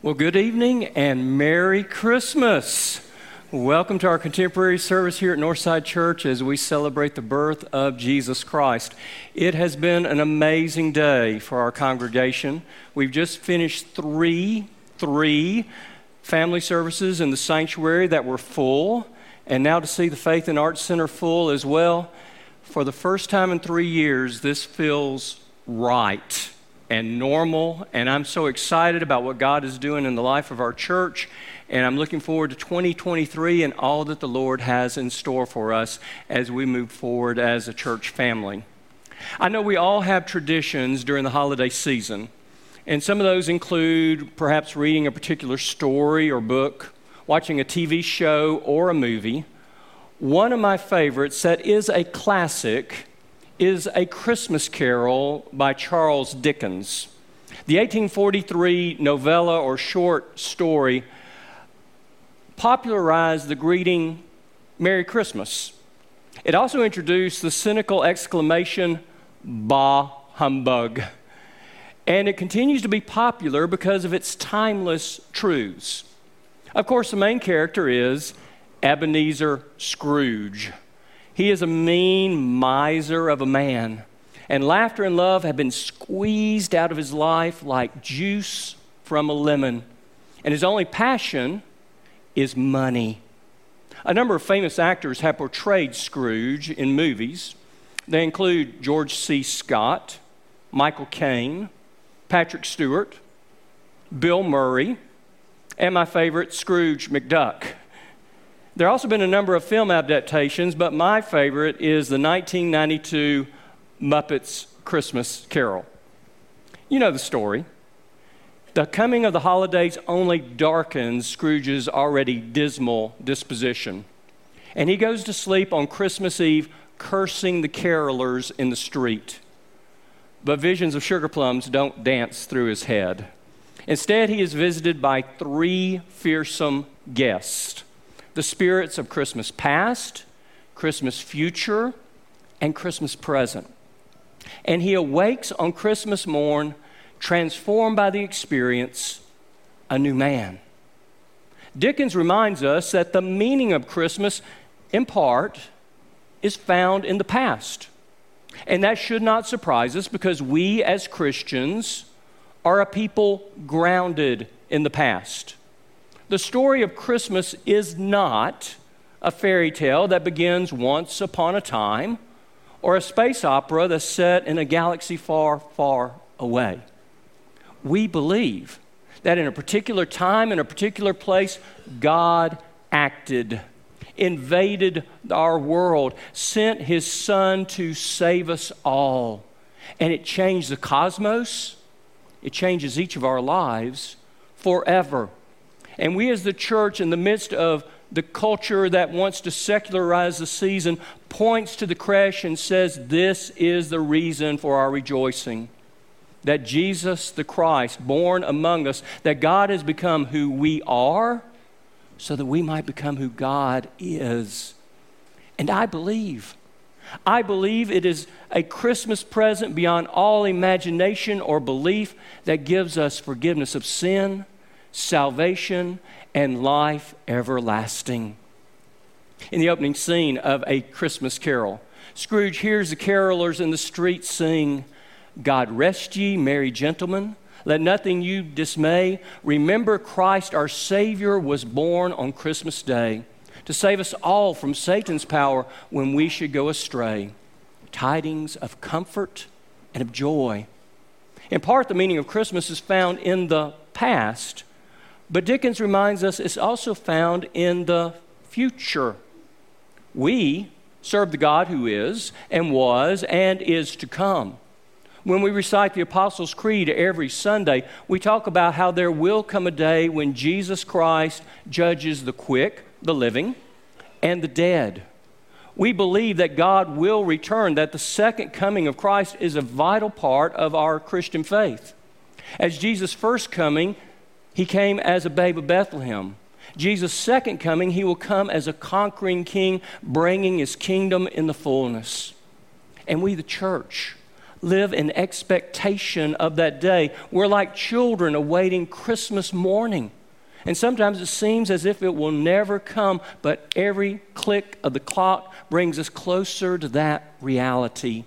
Well, good evening and Merry Christmas. Welcome to our contemporary service here at Northside Church as we celebrate the birth of Jesus Christ. It has been an amazing day for our congregation. We've just finished three, three family services in the sanctuary that were full, and now to see the Faith and Arts Center full as well. For the first time in three years, this feels right and normal. And I'm so excited about what God is doing in the life of our church. And I'm looking forward to 2023 and all that the Lord has in store for us as we move forward as a church family. I know we all have traditions during the holiday season. And some of those include perhaps reading a particular story or book, watching a TV show or a movie. One of my favorites that is a classic is A Christmas Carol by Charles Dickens. The 1843 novella or short story popularized the greeting Merry Christmas. It also introduced the cynical exclamation, Bah humbug. And it continues to be popular because of its timeless truths. Of course, the main character is Ebenezer Scrooge. He is a mean miser of a man. And laughter and love have been squeezed out of his life like juice from a lemon. And his only passion is money. A number of famous actors have portrayed Scrooge in movies. They include George C. Scott, Michael Caine, Patrick Stewart, Bill Murray, and my favorite, Scrooge McDuck. There have also been a number of film adaptations, but my favorite is the 1992 Muppets Christmas Carol. You know the story. The coming of the holidays only darkens Scrooge's already dismal disposition. And he goes to sleep on Christmas Eve cursing the carolers in the street. But visions of sugar plums don't dance through his head. Instead, he is visited by three fearsome guests the spirits of Christmas past, Christmas future, and Christmas present. And he awakes on Christmas morn, transformed by the experience, a new man. Dickens reminds us that the meaning of Christmas, in part, is found in the past. And that should not surprise us because we as Christians are a people grounded in the past. The story of Christmas is not a fairy tale that begins once upon a time or a space opera that's set in a galaxy far, far away. We believe that in a particular time, in a particular place, God acted, invaded our world, sent his Son to save us all. And it changed the cosmos, it changes each of our lives forever. And we, as the church, in the midst of the culture that wants to secularize the season, points to the creche and says, This is the reason for our rejoicing. That Jesus the Christ, born among us, that God has become who we are so that we might become who God is. And I believe. I believe it is a Christmas present beyond all imagination or belief that gives us forgiveness of sin salvation, and life everlasting. In the opening scene of A Christmas Carol, Scrooge hears the carolers in the street sing, God rest ye, merry gentlemen. Let nothing you dismay. Remember, Christ our Savior was born on Christmas Day to save us all from Satan's power when we should go astray. Tidings of comfort and of joy. In part, the meaning of Christmas is found in the past but Dickens reminds us it's also found in the future. We serve the God who is and was and is to come. When we recite the Apostles' Creed every Sunday, we talk about how there will come a day when Jesus Christ judges the quick, the living, and the dead. We believe that God will return, that the second coming of Christ is a vital part of our Christian faith. As Jesus' first coming he came as a babe of Bethlehem. Jesus' second coming, he will come as a conquering king, bringing his kingdom in the fullness. And we, the church, live in expectation of that day. We're like children awaiting Christmas morning. And sometimes it seems as if it will never come, but every click of the clock brings us closer to that reality.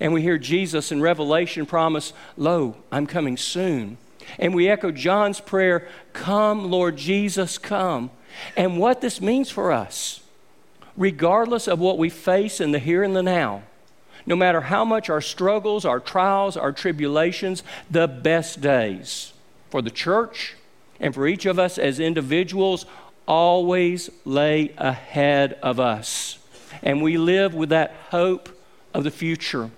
And we hear Jesus in Revelation promise, Lo, I'm coming soon. And we echo John's prayer, Come, Lord Jesus, come. And what this means for us, regardless of what we face in the here and the now, no matter how much our struggles, our trials, our tribulations, the best days for the church and for each of us as individuals always lay ahead of us. And we live with that hope of the future.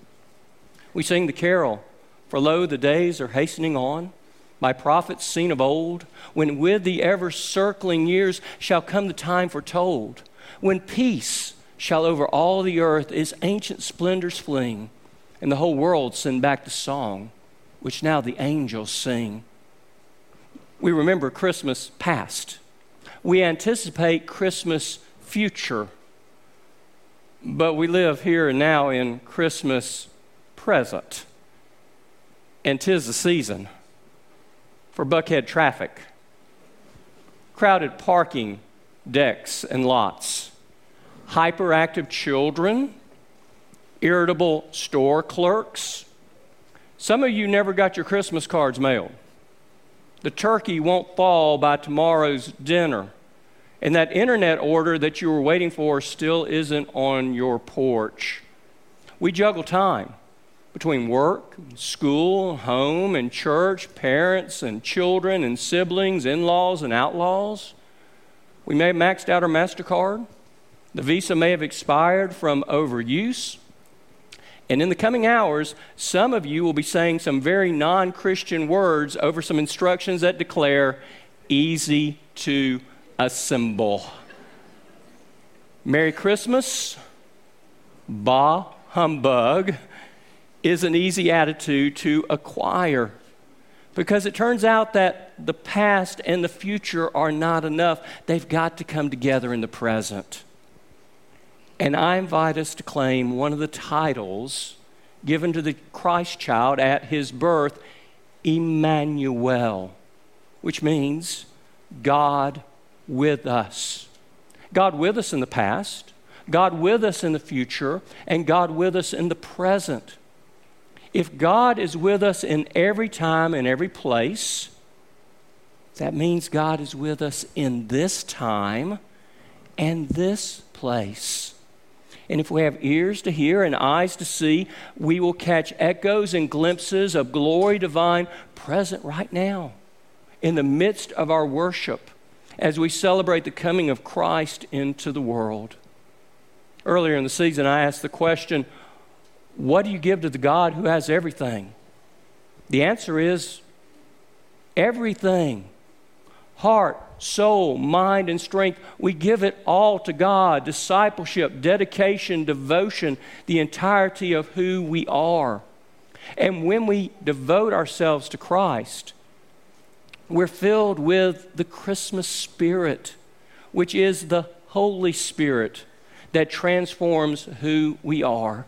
We sing the carol, For lo, the days are hastening on by prophets seen of old, when with the ever circling years shall come the time foretold, when peace shall over all the earth its ancient splendors fling, and the whole world send back the song which now the angels sing. We remember Christmas past. We anticipate Christmas future. But we live here and now in Christmas present. And tis the season for Buckhead traffic. Crowded parking decks and lots, hyperactive children, irritable store clerks. Some of you never got your Christmas cards mailed. The turkey won't fall by tomorrow's dinner. And that internet order that you were waiting for still isn't on your porch. We juggle time between work, school, home, and church, parents and children and siblings, in laws and outlaws. We may have maxed out our MasterCard. The Visa may have expired from overuse. And in the coming hours, some of you will be saying some very non Christian words over some instructions that declare easy to assemble. Merry Christmas, bah humbug is an easy attitude to acquire because it turns out that the past and the future are not enough. They've got to come together in the present. And I invite us to claim one of the titles given to the Christ child at his birth, Emmanuel, which means God with us. God with us in the past, God with us in the future, and God with us in the present. If God is with us in every time and every place, that means God is with us in this time and this place. And if we have ears to hear and eyes to see, we will catch echoes and glimpses of glory divine present right now in the midst of our worship as we celebrate the coming of Christ into the world. Earlier in the season, I asked the question what do you give to the God who has everything? The answer is everything heart, soul, mind, and strength. We give it all to God discipleship, dedication, devotion, the entirety of who we are. And when we devote ourselves to Christ, we're filled with the Christmas spirit, which is the Holy Spirit that transforms who we are.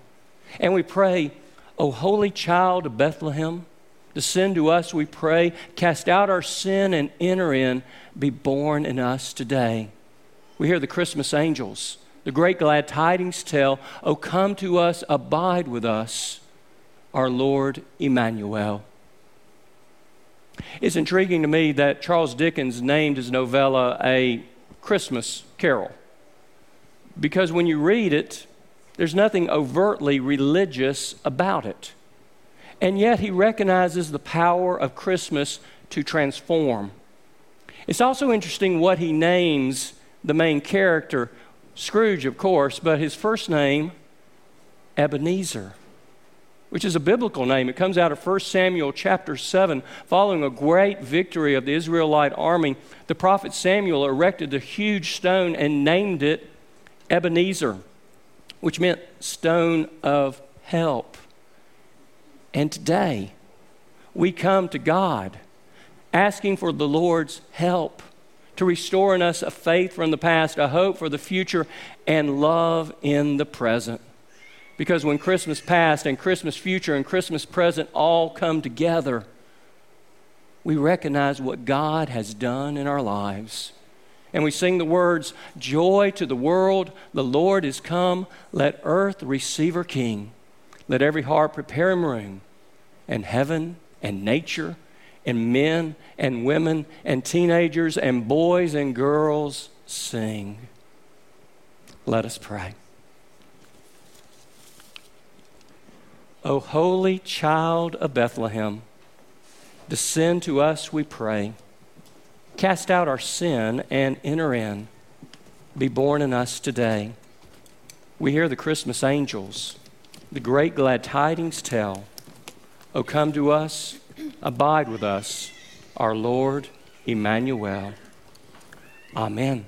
And we pray, O holy child of Bethlehem, descend to us, we pray, cast out our sin and enter in, be born in us today. We hear the Christmas angels, the great glad tidings tell, O come to us, abide with us, our Lord Emmanuel. It's intriguing to me that Charles Dickens named his novella a Christmas carol. Because when you read it, there's nothing overtly religious about it. And yet, he recognizes the power of Christmas to transform. It's also interesting what he names the main character, Scrooge, of course, but his first name, Ebenezer, which is a biblical name. It comes out of 1 Samuel chapter 7. Following a great victory of the Israelite army, the prophet Samuel erected a huge stone and named it Ebenezer which meant stone of help. And today, we come to God asking for the Lord's help to restore in us a faith from the past, a hope for the future, and love in the present. Because when Christmas past and Christmas future and Christmas present all come together, we recognize what God has done in our lives. And we sing the words, Joy to the world, the Lord is come. Let earth receive her King. Let every heart prepare him room. And heaven and nature and men and women and teenagers and boys and girls sing. Let us pray. O holy child of Bethlehem, descend to us, we pray. Cast out our sin and enter in. Be born in us today. We hear the Christmas angels, the great glad tidings tell. O come to us, abide with us, our Lord Emmanuel. Amen.